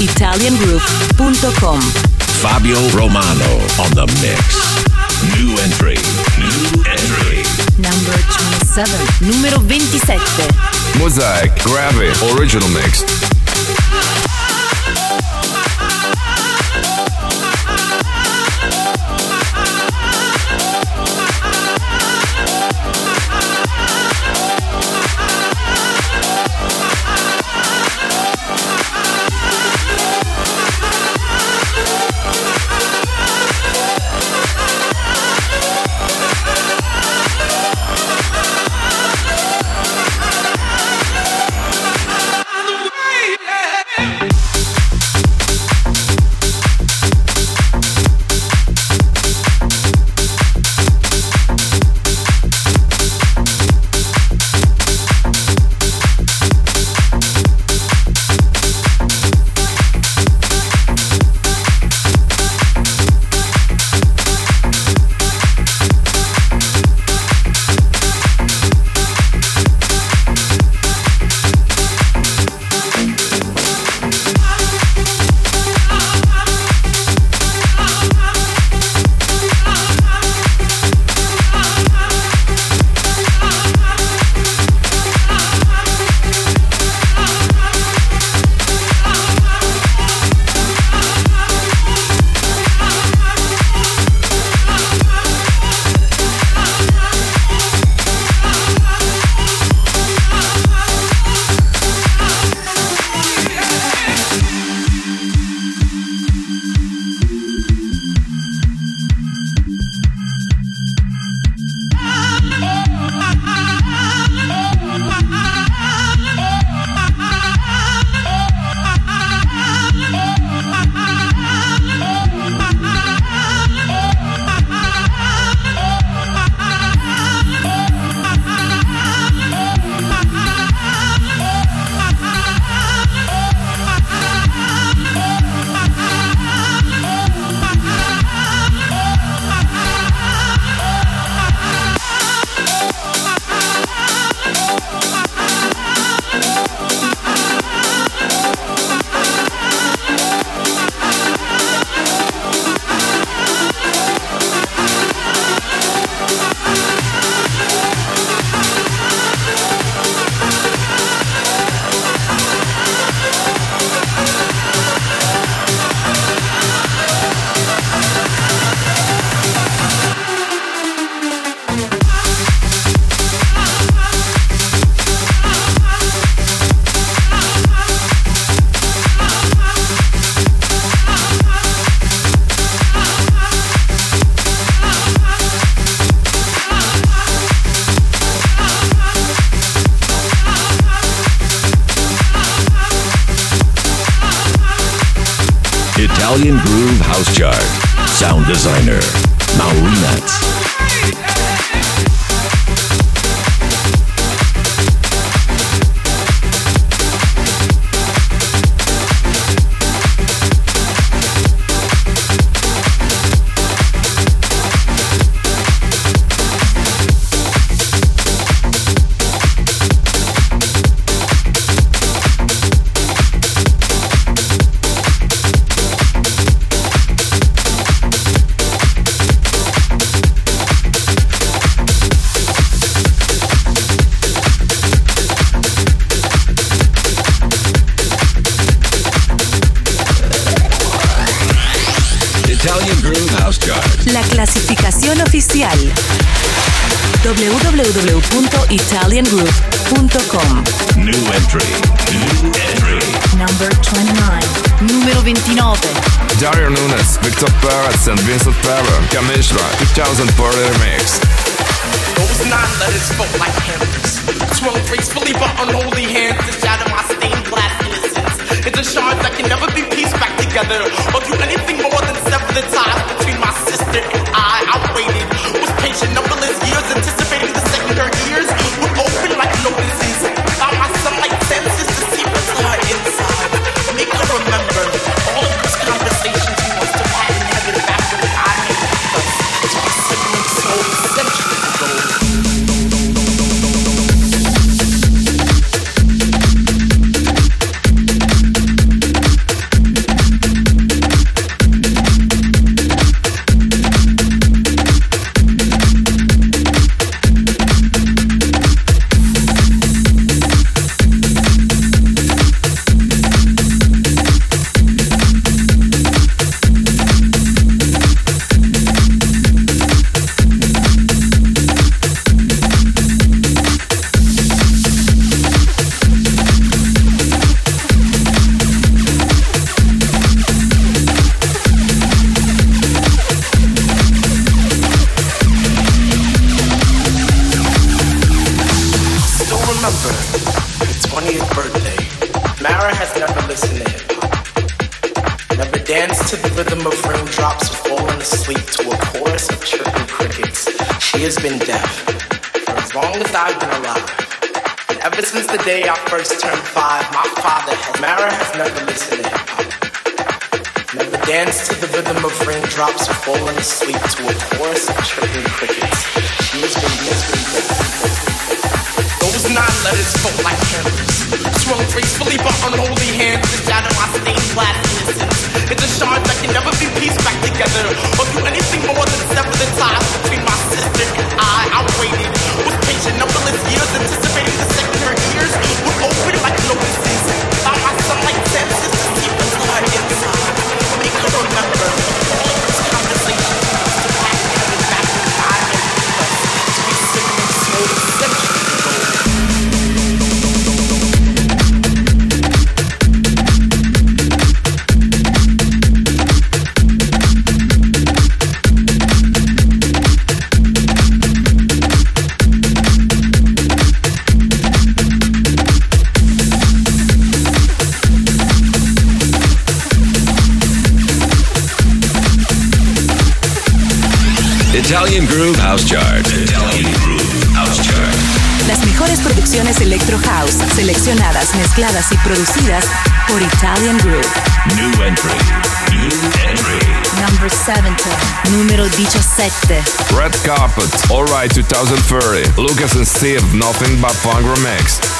italiangroove.com. Fabio Romano on the mix. New entry. New entry. Number 27. Numero 27. Mosaic Gravity Original Mix. Deaf for as long as I've been alive. And ever since the day I first turned five, my father. Mara has never listened to hip hop. Never danced to the rhythm of raindrops or fallen asleep to a chorus of chirping crickets. She has been miserable. Those nine letters felt like hammers. Swung gracefully but unholy hands to shatter my stained glass innocence. It's a shard that can never be pieced back together or do anything more than sever the ties Italian Groove House Chart. Italian Groove House Chart. Las mejores producciones Electro House, seleccionadas, mezcladas y producidas por Italian Groove. New entry. New entry. Number 70. Número 17. Red Carpet, Alright 2030, Lucas and Steve, Nothing But Funk Remix.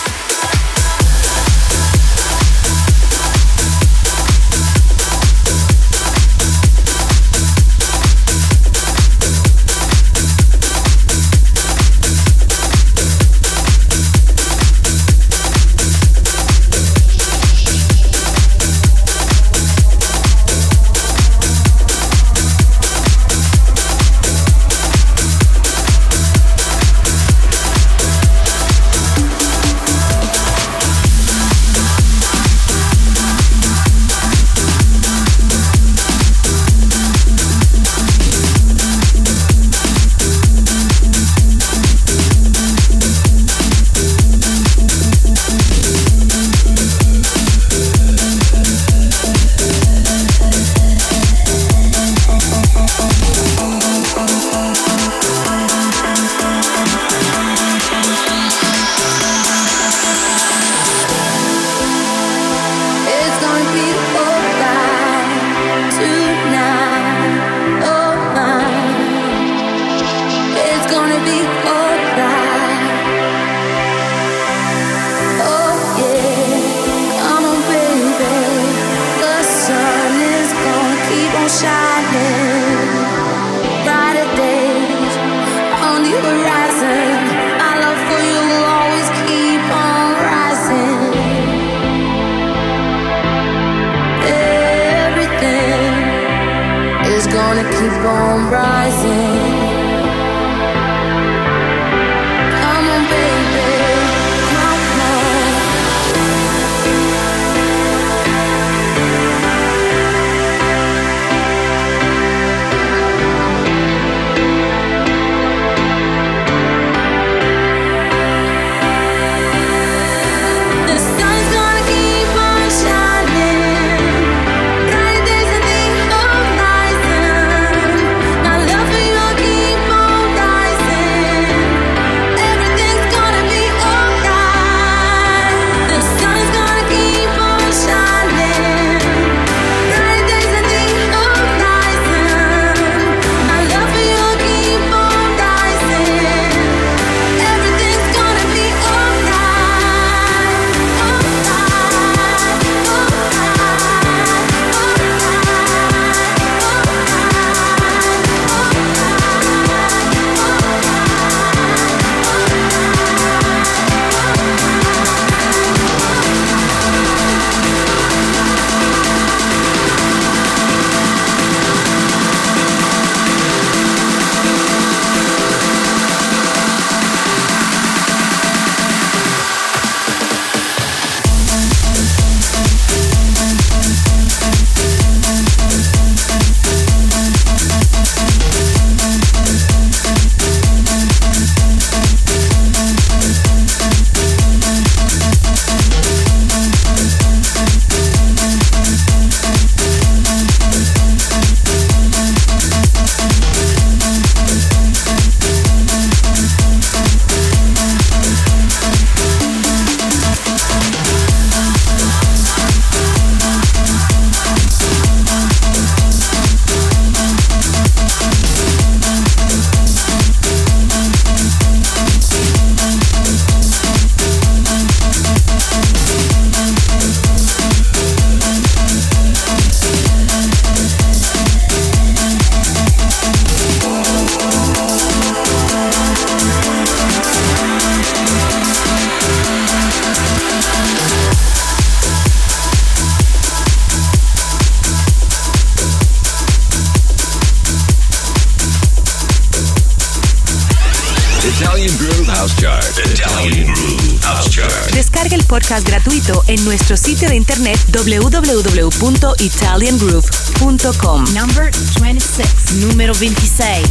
Gratuito en nuestro sitio de internet www.italiangroove.com. Number 26. Número 26.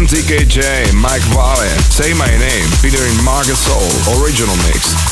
MTKJ, Mike Vale, Say My Name, featuring Marcus Soul, original mix.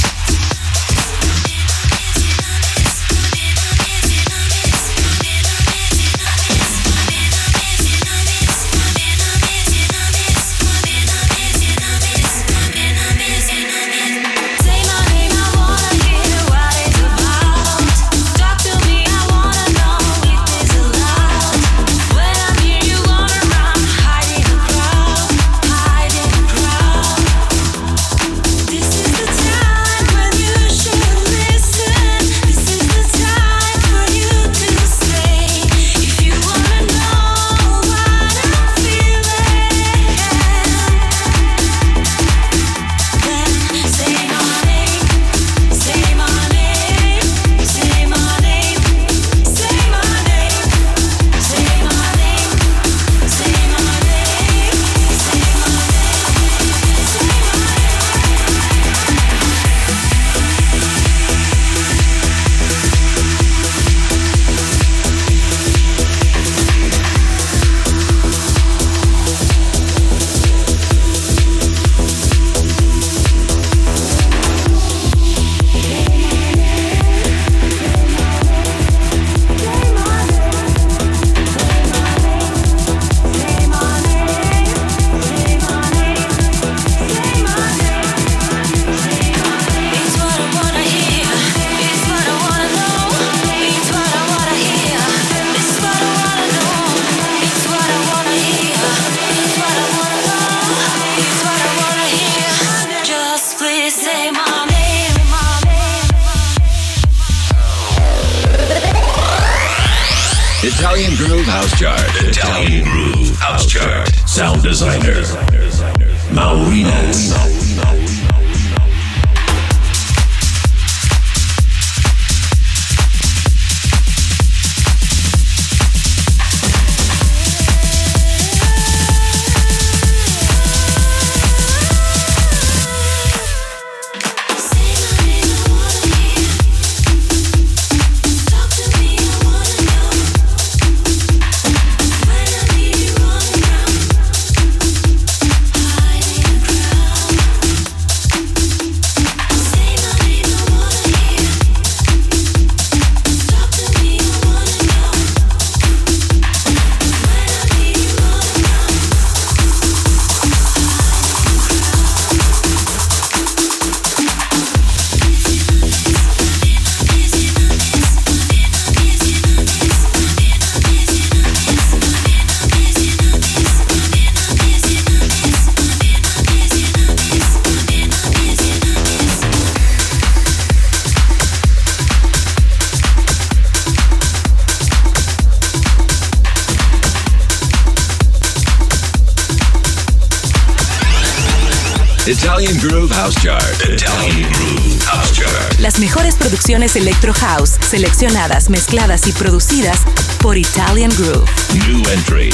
mezcladas y producidas por Italian Groove. New entry.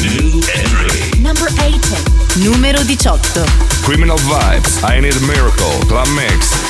New entry. Number 18. Numero 18. Criminal Vibes, I Need a Miracle, Club Mix.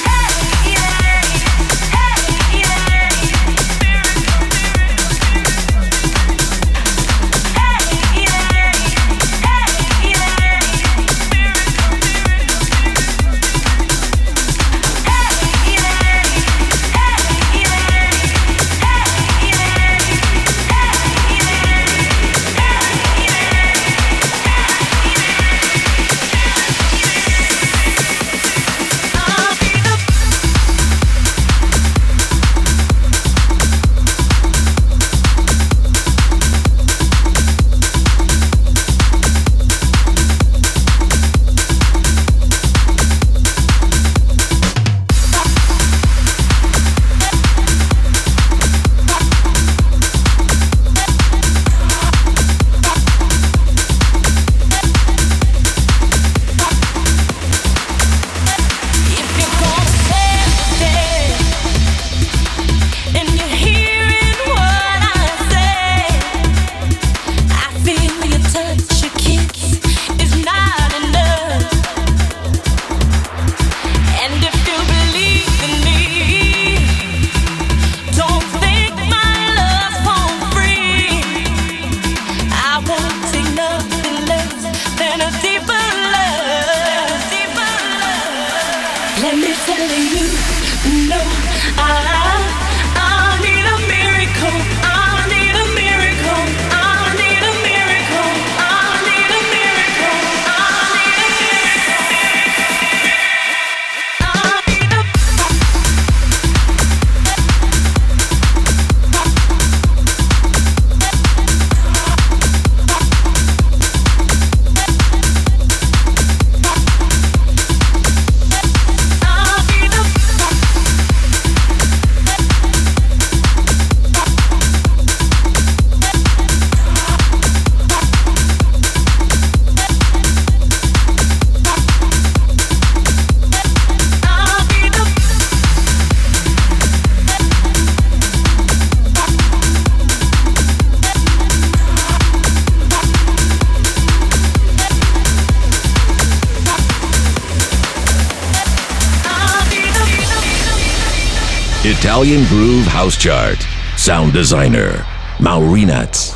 House Chart, Sound Designer, Maurinat.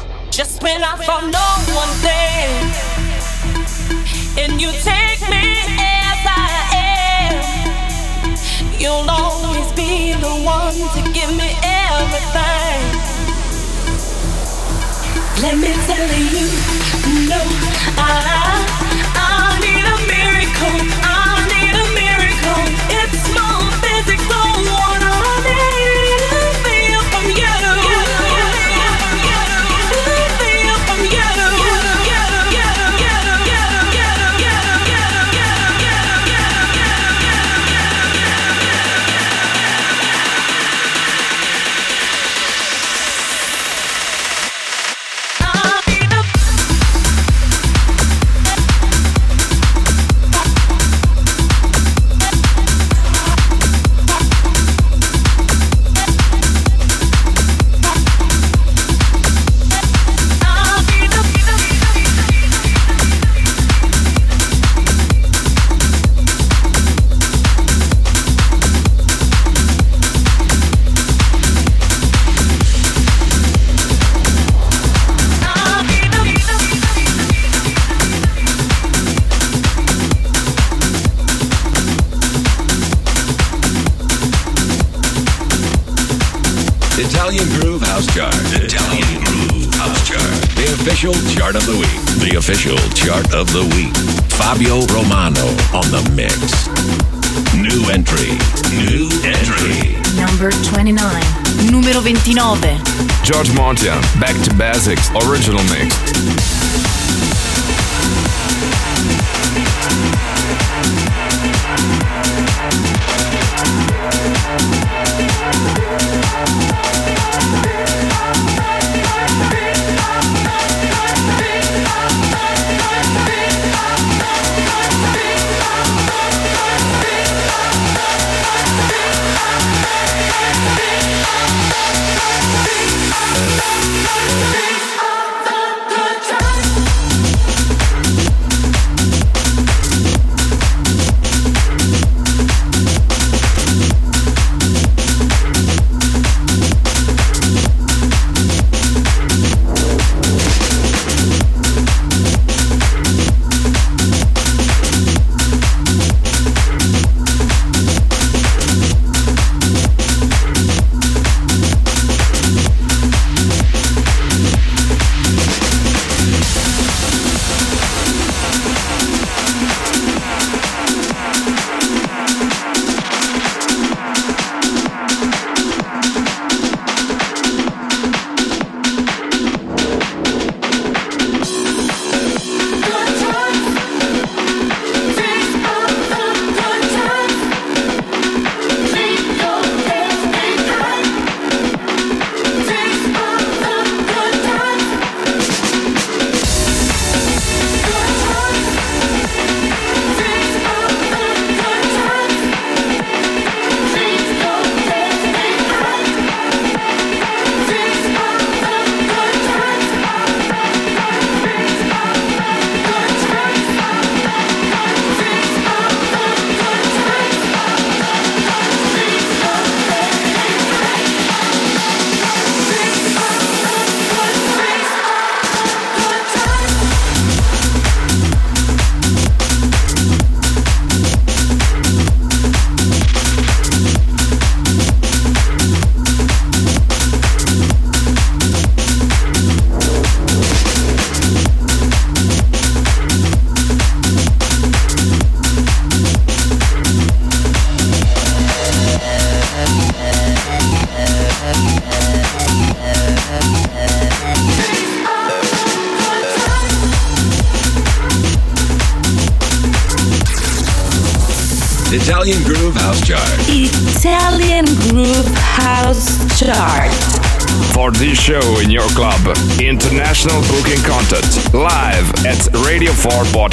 Official chart of the week. Fabio Romano on the mix. New entry. New entry. Number 29. Numero 29. George Montian, Back to Basics, original mix.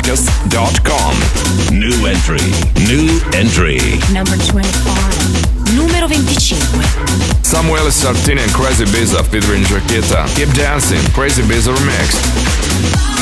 radio4podcast.com. New entry. New entry. Number 25. Numero 25. Samuel Sartini and Crazibiza featuring Jaqueta. Keep dancing, Crazibiza remix.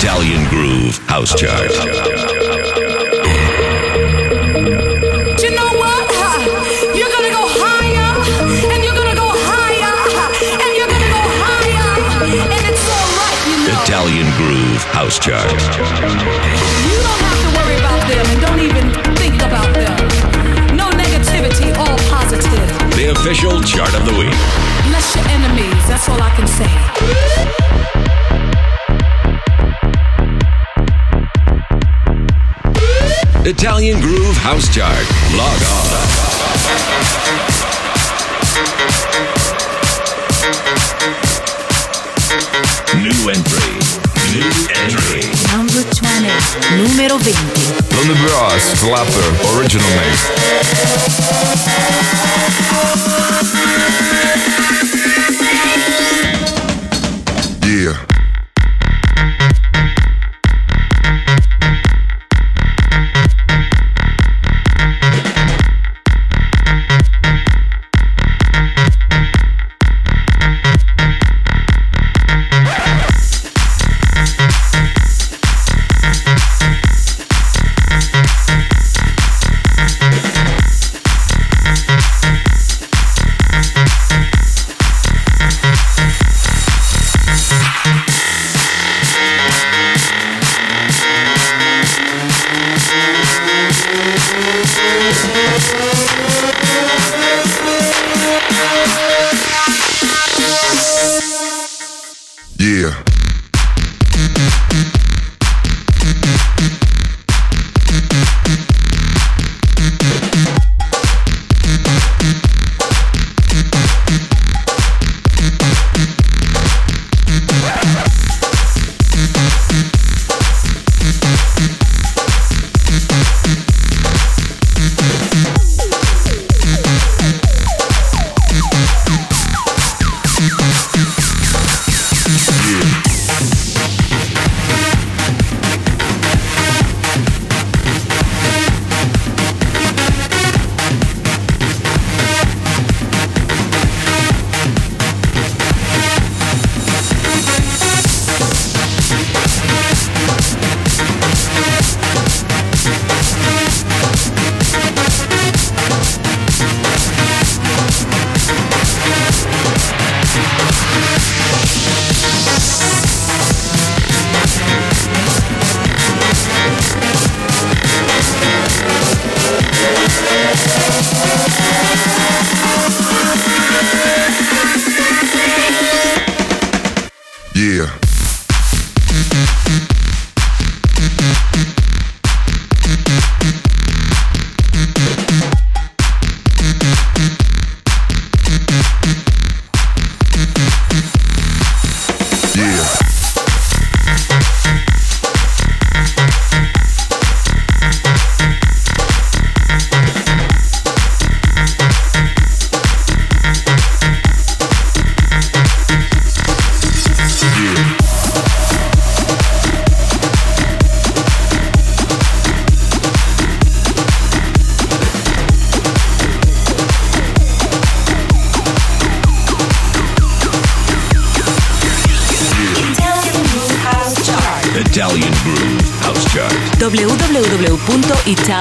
House Chart. You know what? You're gonna go higher, and you're gonna go higher, and you're gonna go higher, and it's alright, you know. Italian Groove House Chart. You don't have to worry about them, and don't even think about them. No negativity, all positive. The official chart of the week. Bless your enemies, that's all I can say. Italian Groove House Chart. Log on. New entry. New entry. Number 20. Numero 20. London Brass, Flapper, original mix.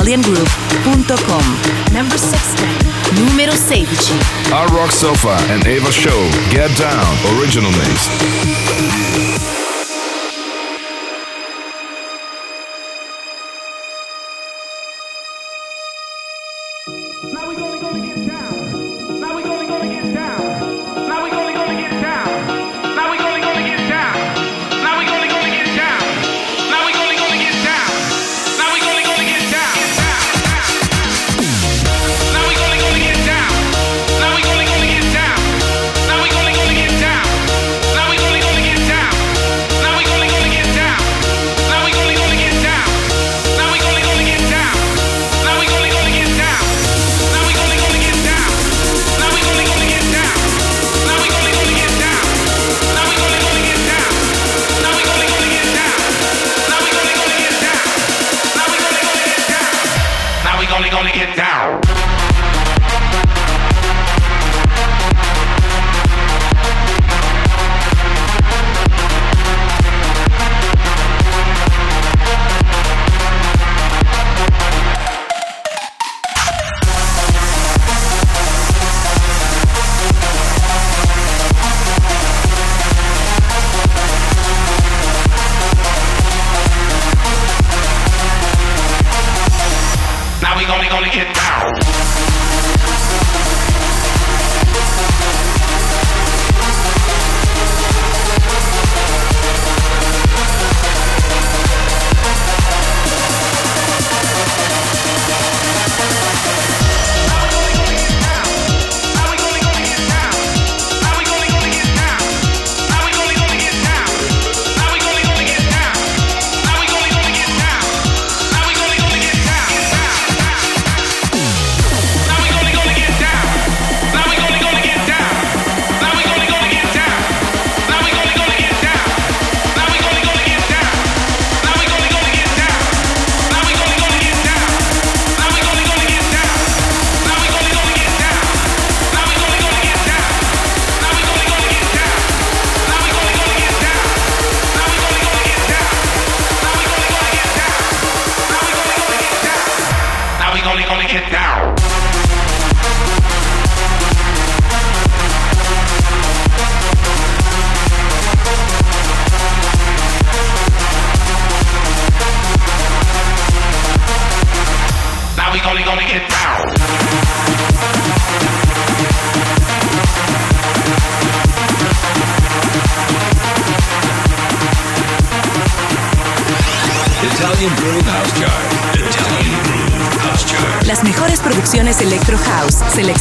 www.italiangroove.com Number 16. Numero 16. Hard Rock Sofa and Ava Show. Get Down, original mix.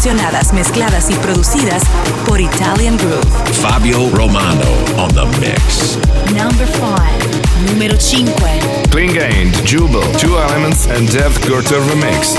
Seleccionadas, mezcladas y producidas por Italian Groove. Fabio Romano on the mix. Number 5. Numero 5. Clean Gained, Jubel, Two Elements, and Dev Gurter Remix.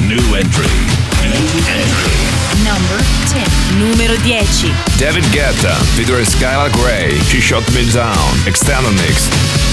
New entry. New entry. Number 10. Numero 10. David Guetta, featuring Skylar Grey, She Shot Me Down, extended mix.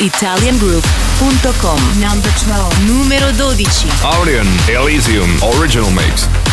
www.italiangroove.com Number 12. Numero 12. Aurion Elysium Original Mix.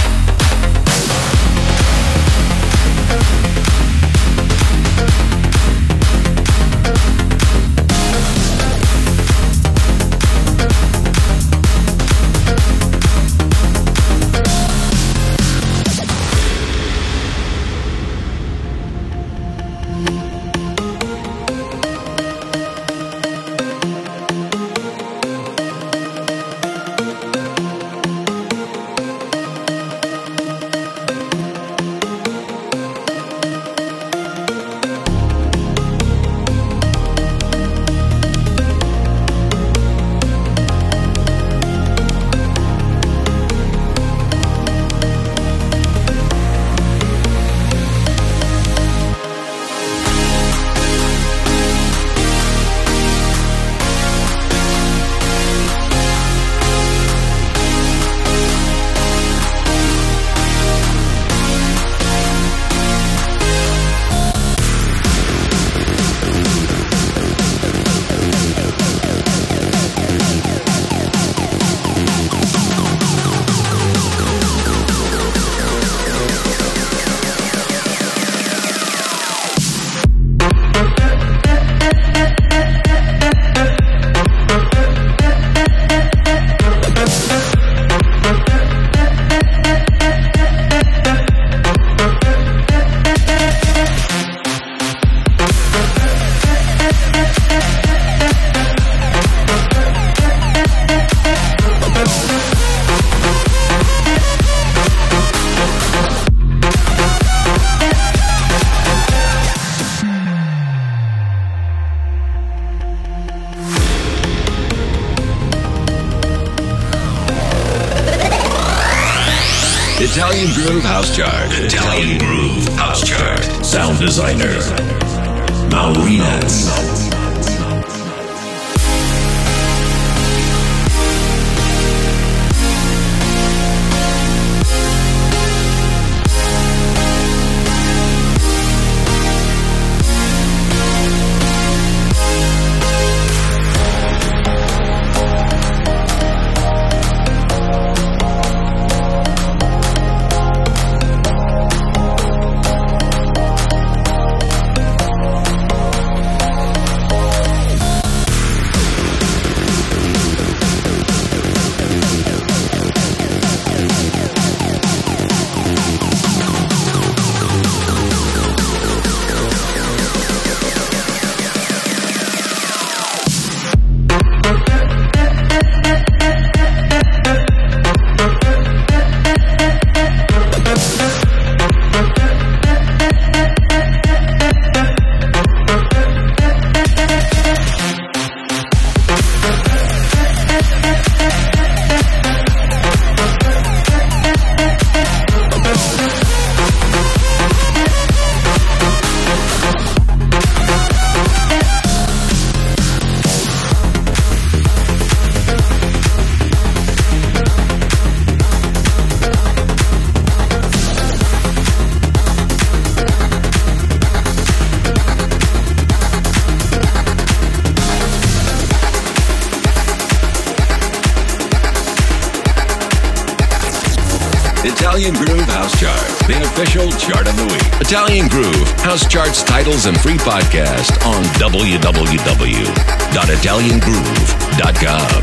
and free podcast on www.italiangroove.com.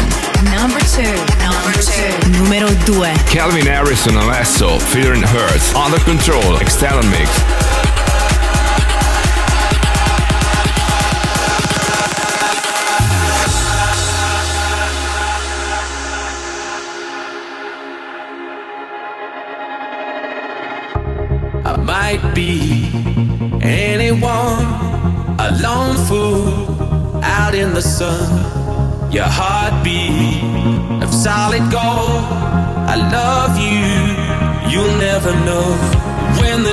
Number two. Number two. Numero due. Calvin Harris, and Fear and Hurts. Under Control. External Mix. I love you, you'll never know when the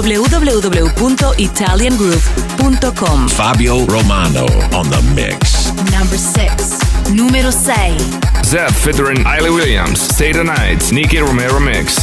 www.italiangroove.com. Fabio Romano on the mix. Number 6. Numero 6. Zedd featuring Hayley Williams, Stay the Night, Nicky Romero Mix.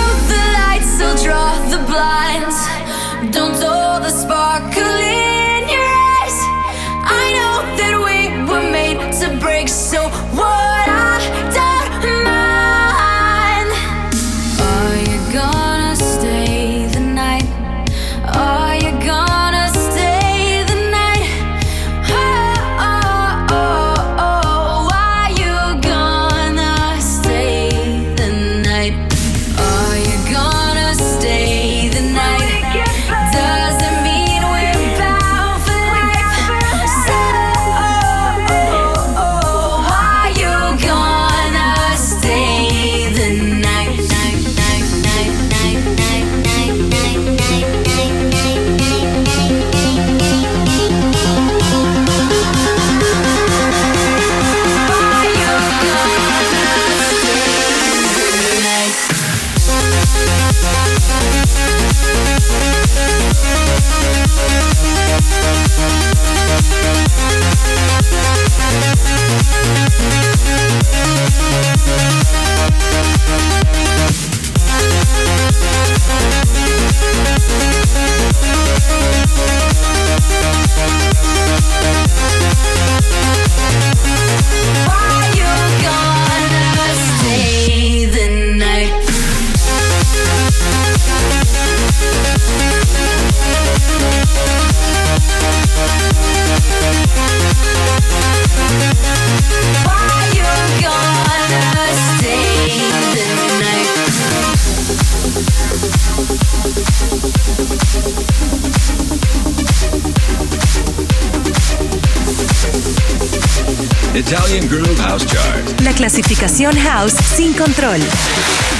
Italian Groove House Chart. La clasificación House sin control.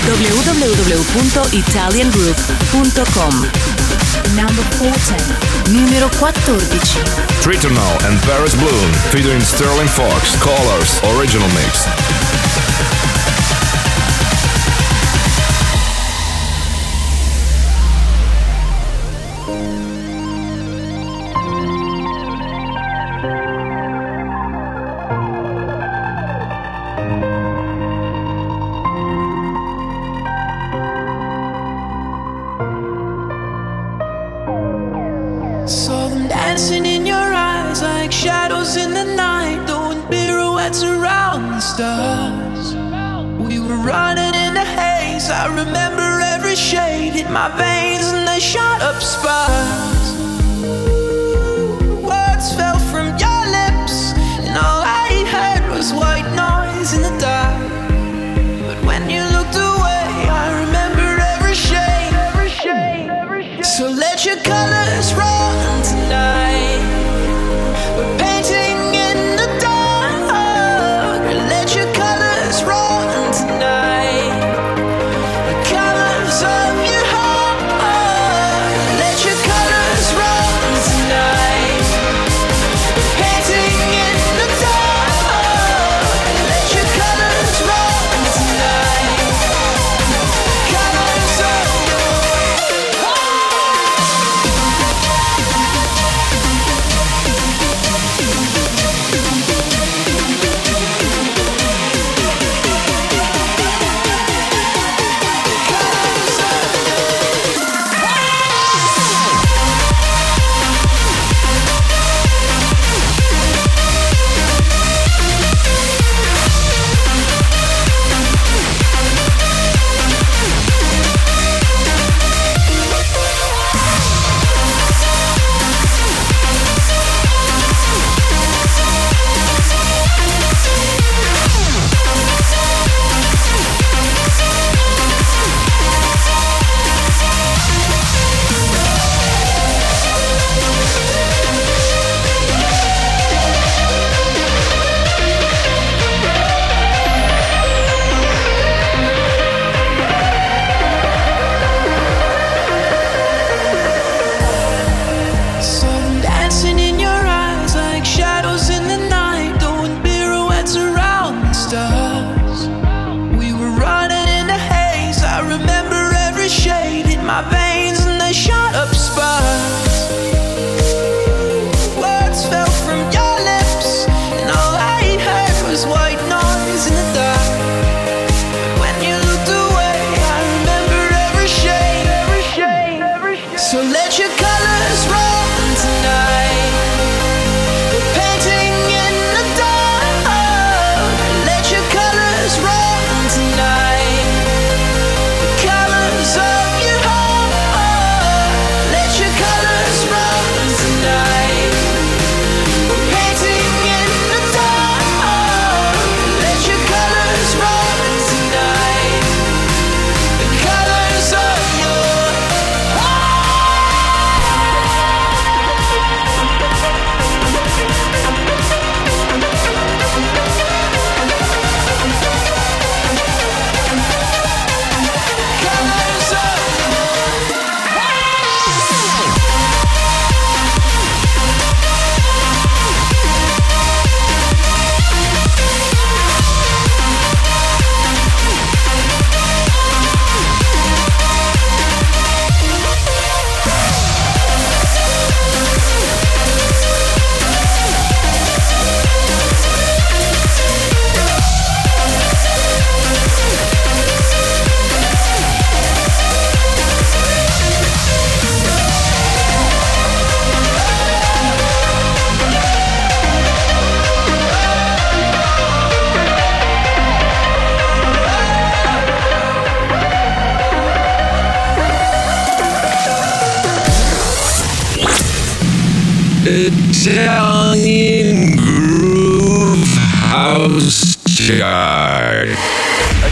www.italiangroove.com Number 14. Numero 14. Tritonal and Paris Blohm featuring Sterling Fox. Colors. Original Mix. DJI.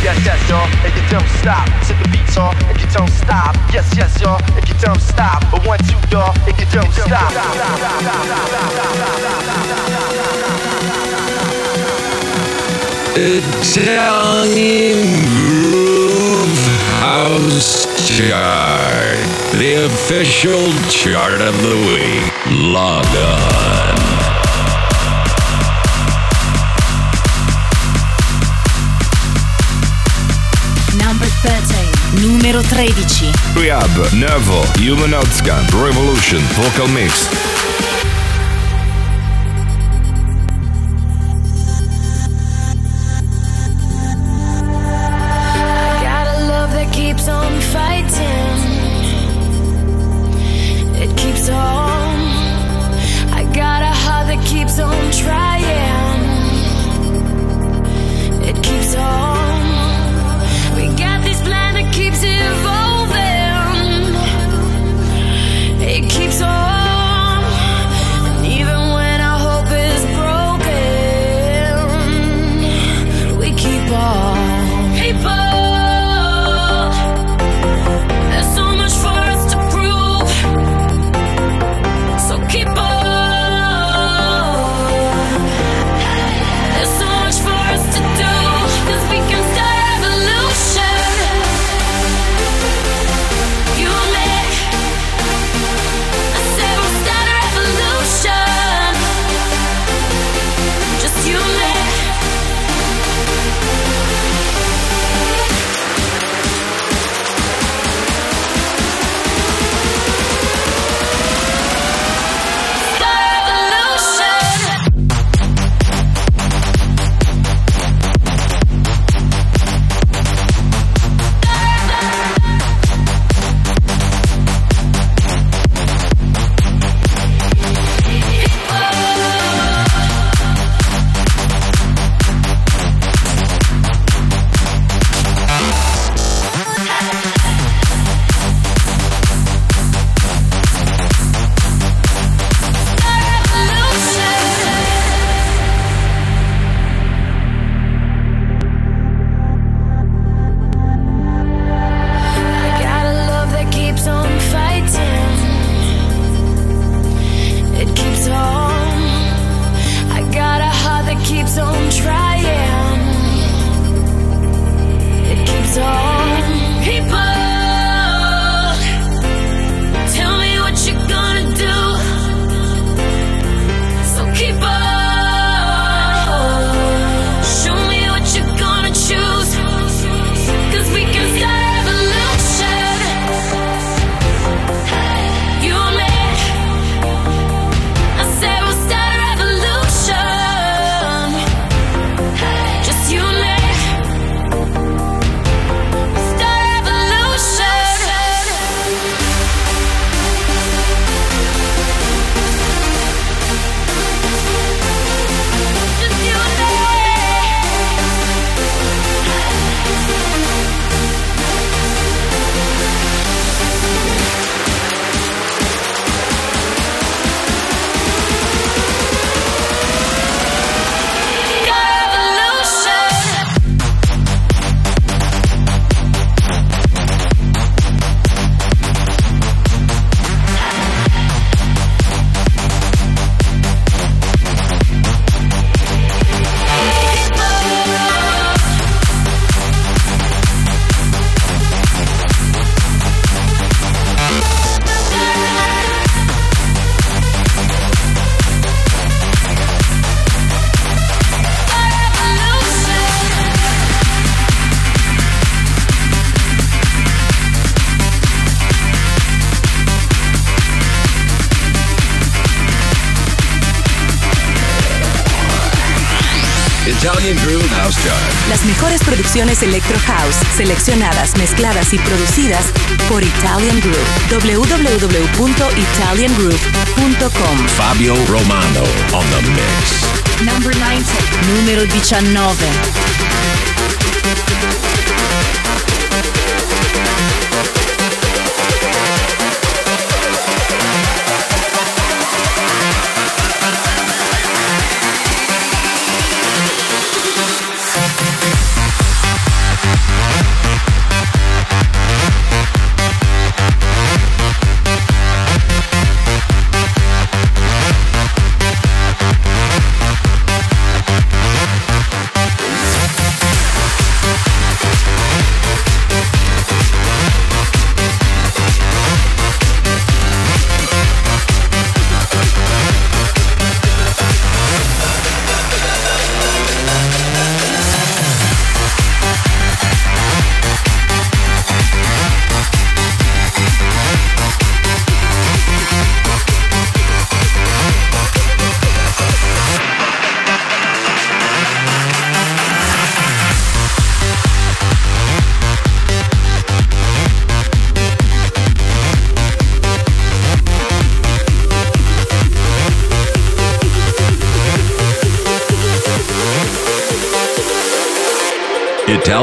Yes, yes, y'all, if you don't stop, to the beats off. if you don't stop. Yes, yes, y'all, if you don't stop. But one, two, y'all, if you don't stop. Italian Groove House Chart, the official chart of the week. Log on. numero 13. Rehab, Nervo, Human Outcome, Revolution, Vocal Mix. producciones Electro House, seleccionadas, mezcladas y producidas por Italian Group. www.italiangroup.com Fabio Romano on the mix. Number 19. Numero 19.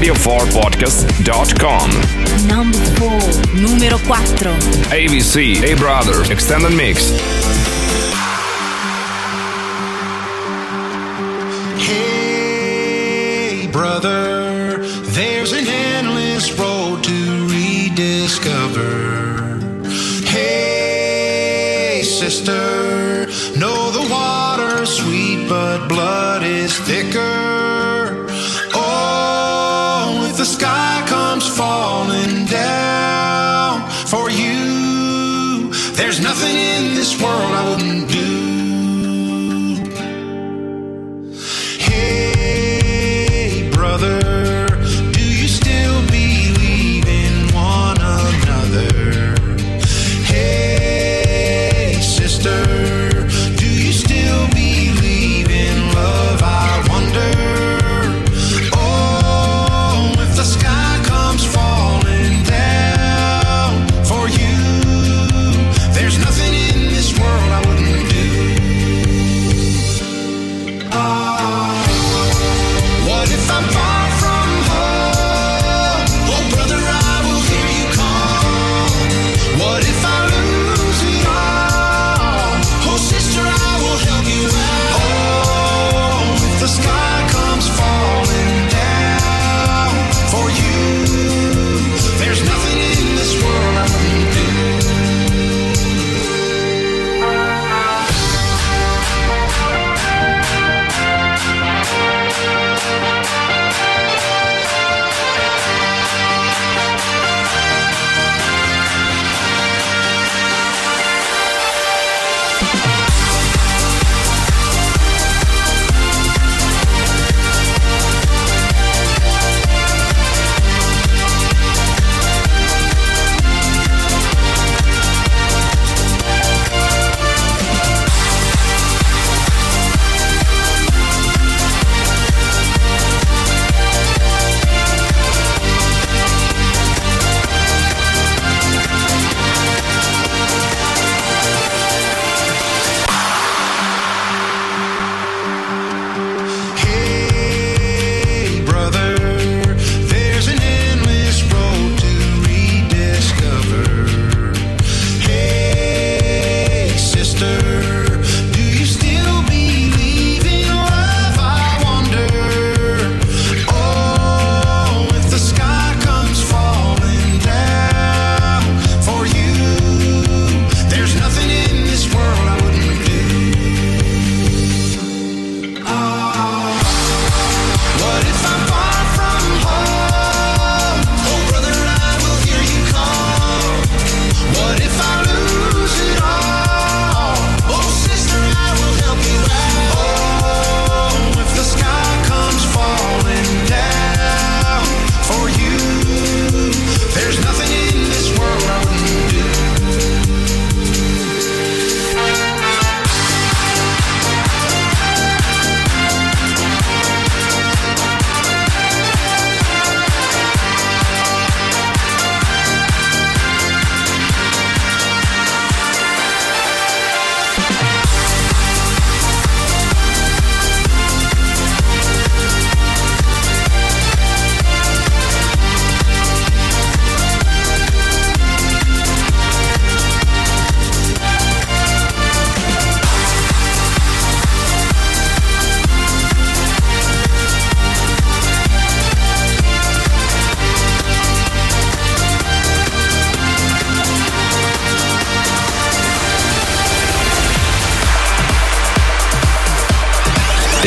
radio4podcast.com. Number 4, numero 4. ABC, A Brothers, Extended Mix.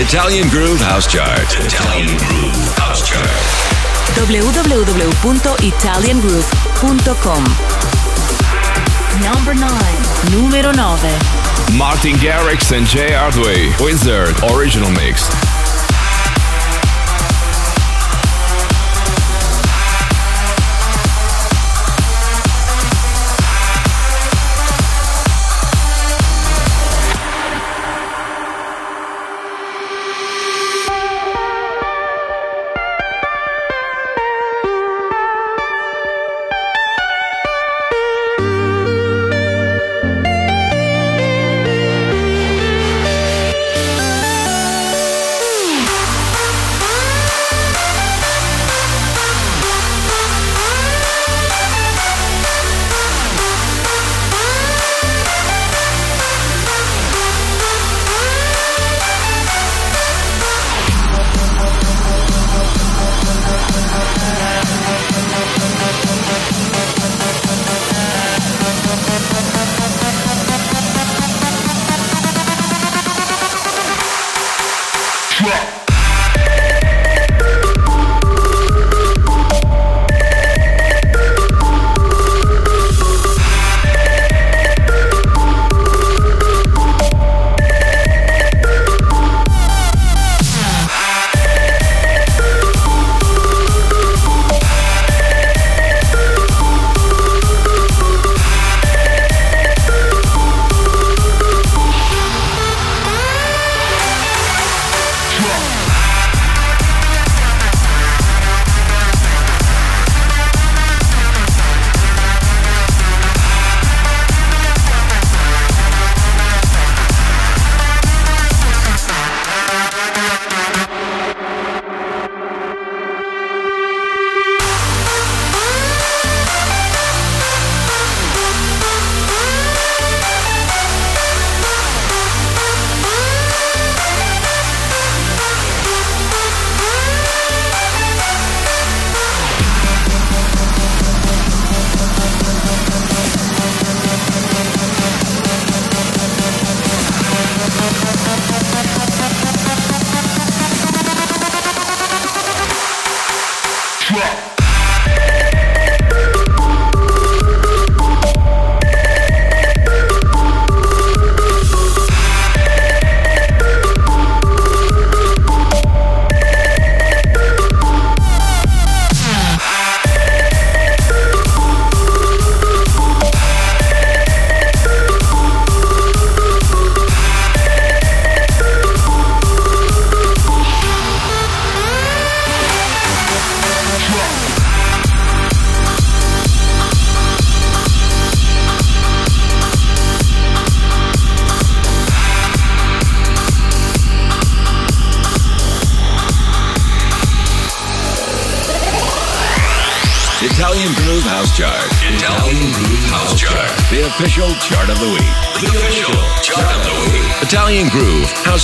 Italian Groove House Chart. Italian Groove House Chart. www.italiangroove.com Number 9. Numero 9. Martin Garrix and Jay Hardway. Wizard Original Mix.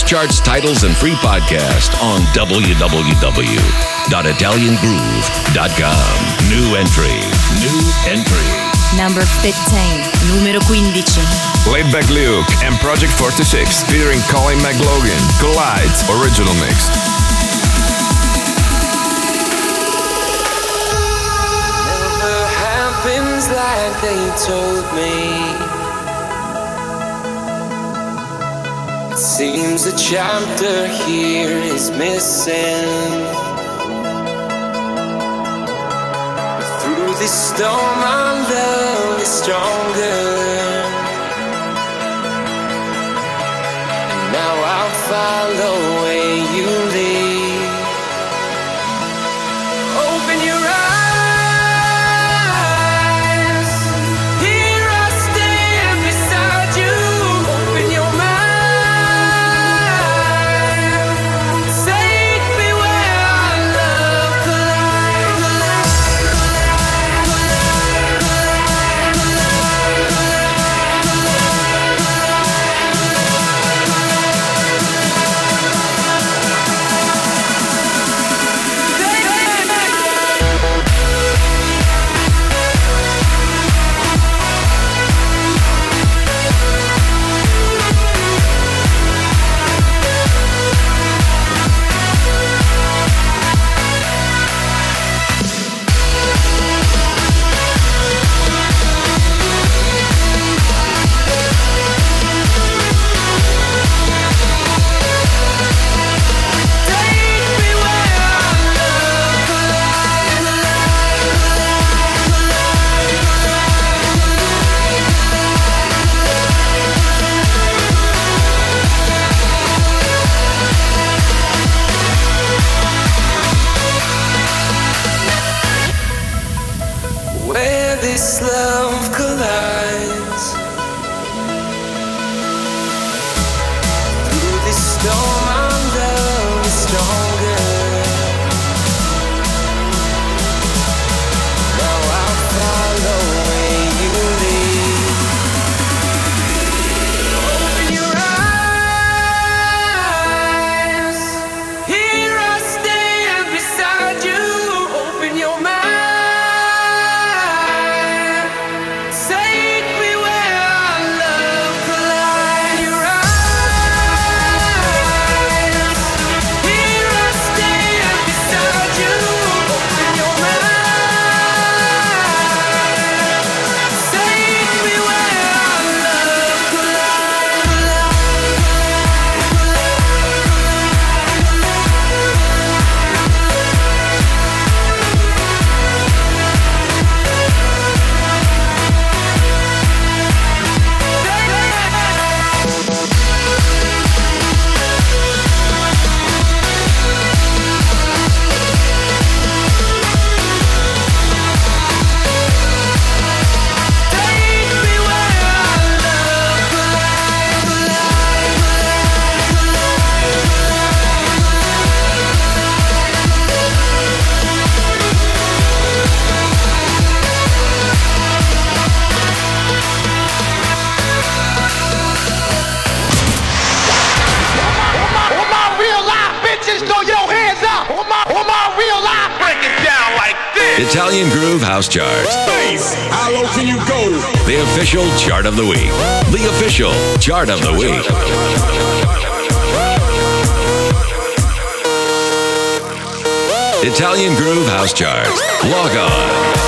Charts titles and free podcast on www.italiangroove.com. New entry. New entry. Number 15. Numero 15. Laidback Luke and Project 46 featuring Collin McLoughlin. Collides Original Mix. Never happens like they told me. Seems a chapter here is missing. But through this storm, our love is stronger. And now I'll follow House Chart. How low can you go? The official chart of the week. The official chart of the week. Italian Groove House Chart. Log on.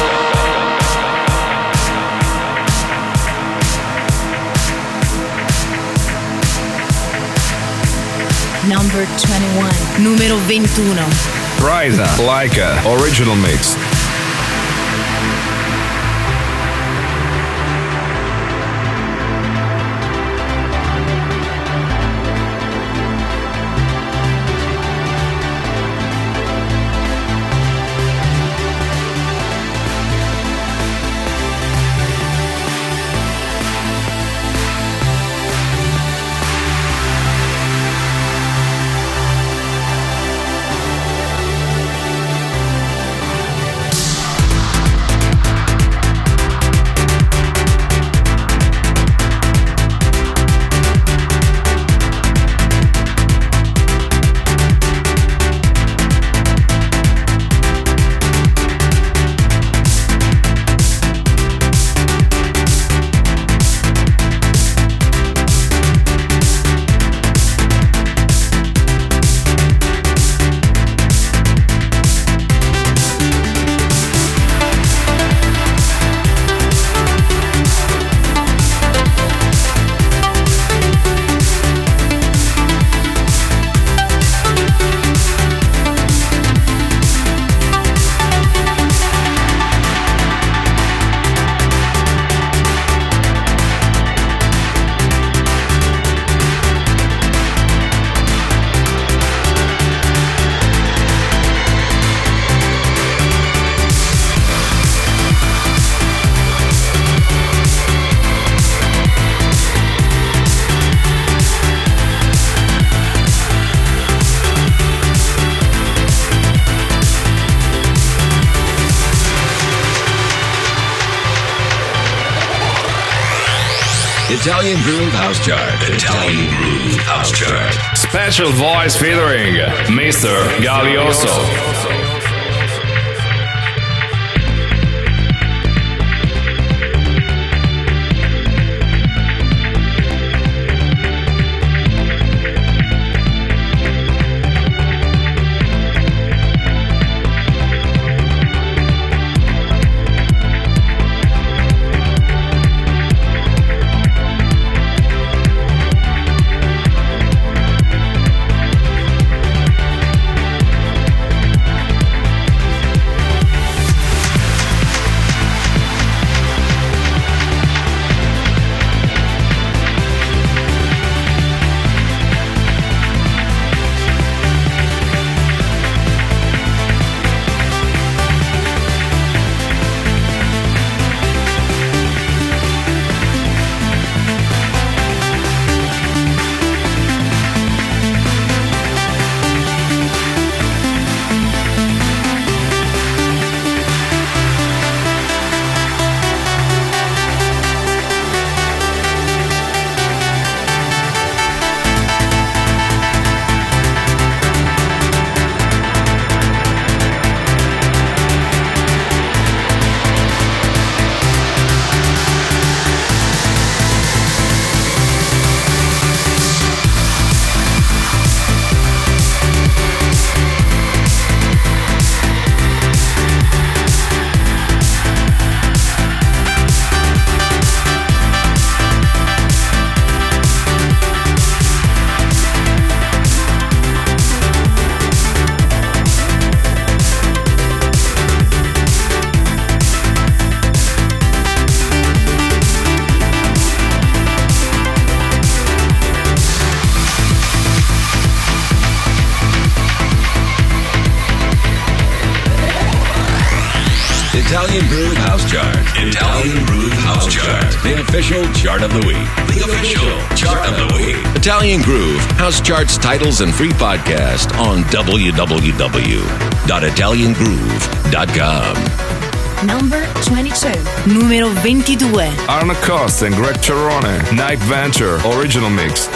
Number 21. Numero 21. Riza, Laika, original mix. Italian Groove House Chart. Italian Groove House Chart. Special voice featuring Mr. Galioso. Of the week. The official chart of the week. Italian Groove House Charts titles and free podcast on www.italiangroove.com. Number 22. Numero 22. Arno Cost and Greg Cerrone. Night Venture. Original mix.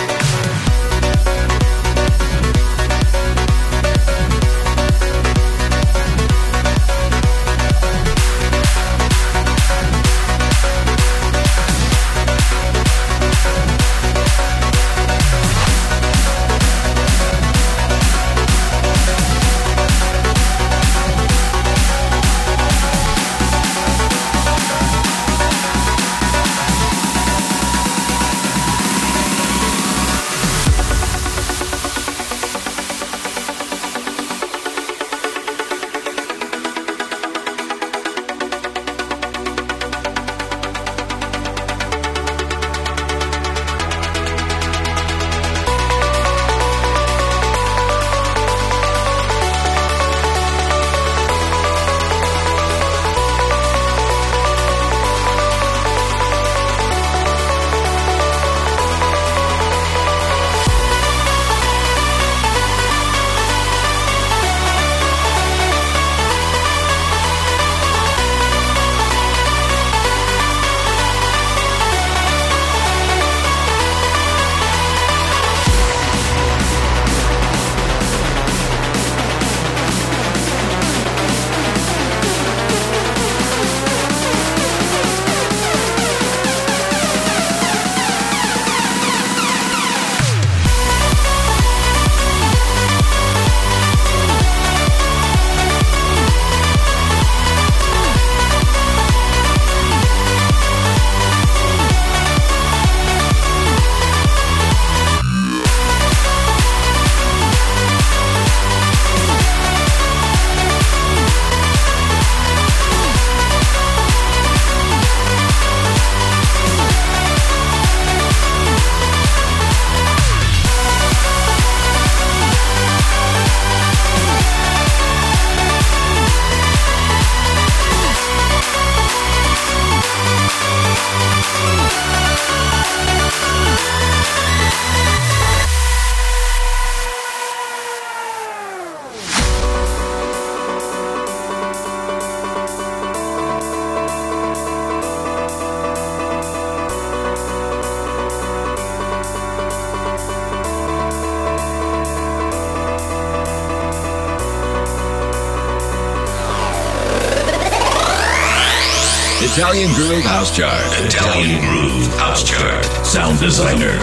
Italian Groove House Chart. Italian Groove House Chart. Sound designer.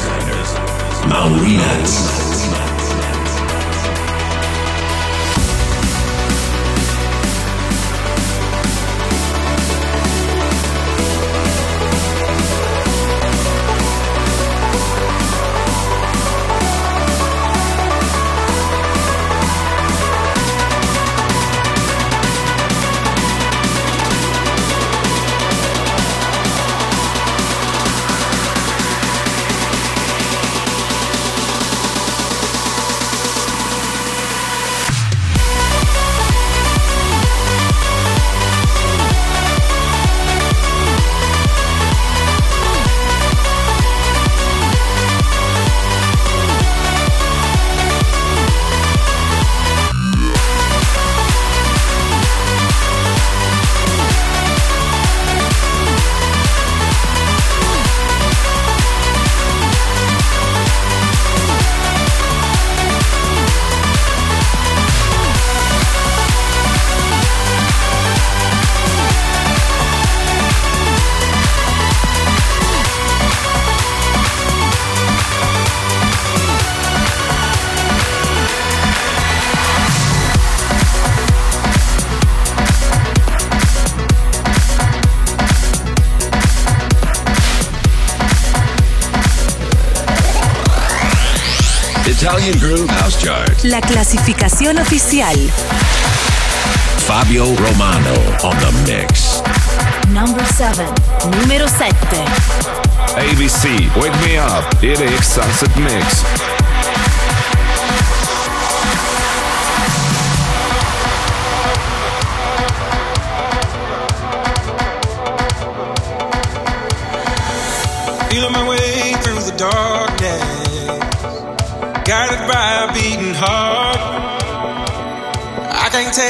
Maureenaz. La clasificación oficial. Fabio Romano on the mix. Number 7. Numero 7. ABC, Wake Me Up, EDX Sunset Mix.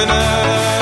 infinite.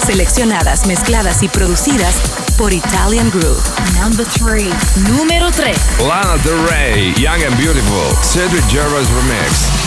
seleccionadas, mezcladas y producidas por Italian Groove. Number three, Número 3. Lana Del Rey, Young and Beautiful, Cedric Gervais Remix.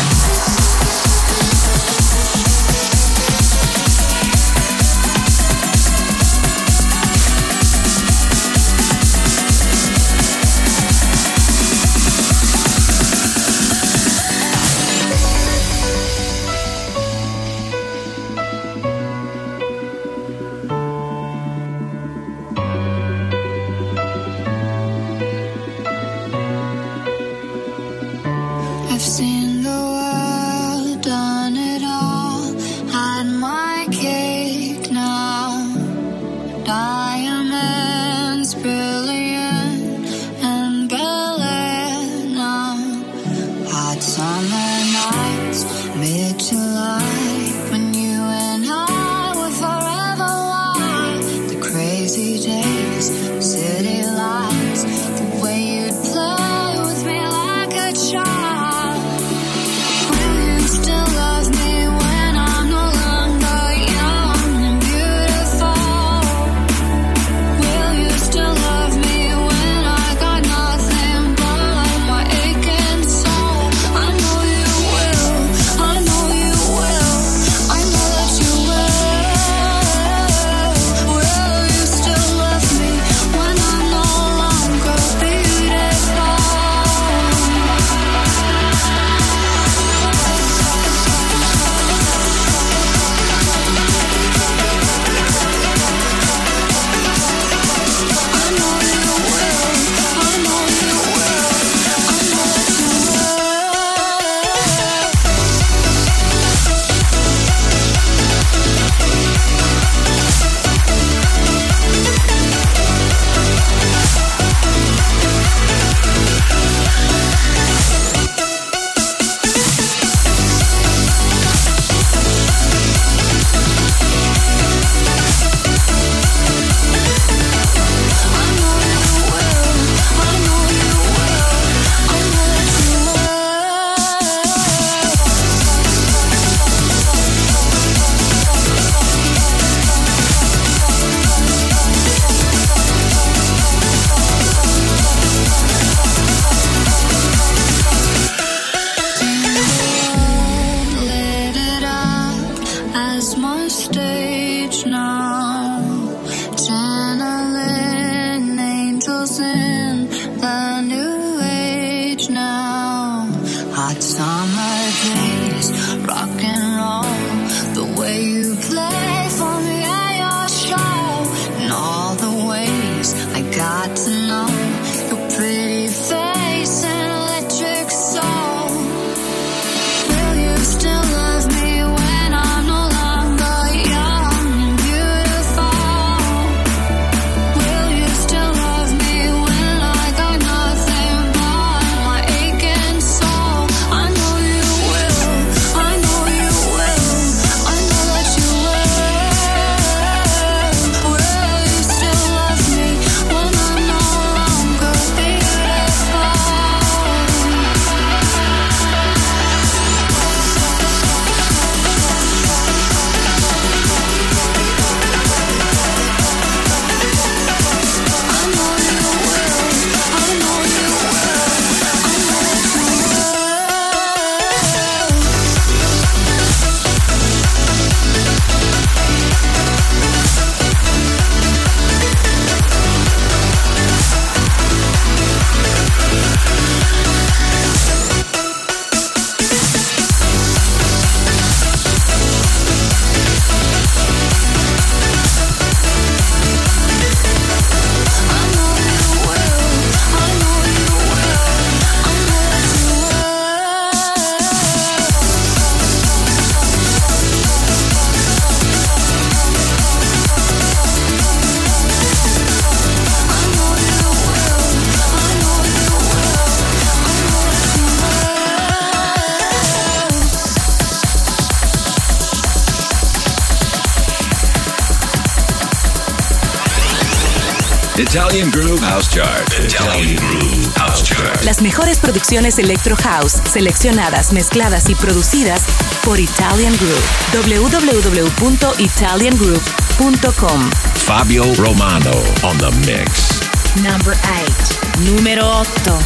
Italian Groove House Chart. Italian Groove House Chart. Las mejores producciones Electro House, seleccionadas, mezcladas y producidas por Italian Groove. www.italiangroove.com. Fabio Romano on the mix. Number 8. Número 8.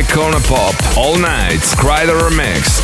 Icona Pop. All Night. Crider Mix.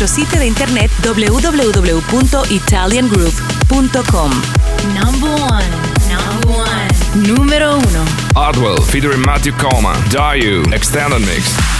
nuestro sitio de internet www.italiangroup.com. Number one, number one. Número uno. Hardwell featuring Matthew Coleman, Dayu, Extended Mix.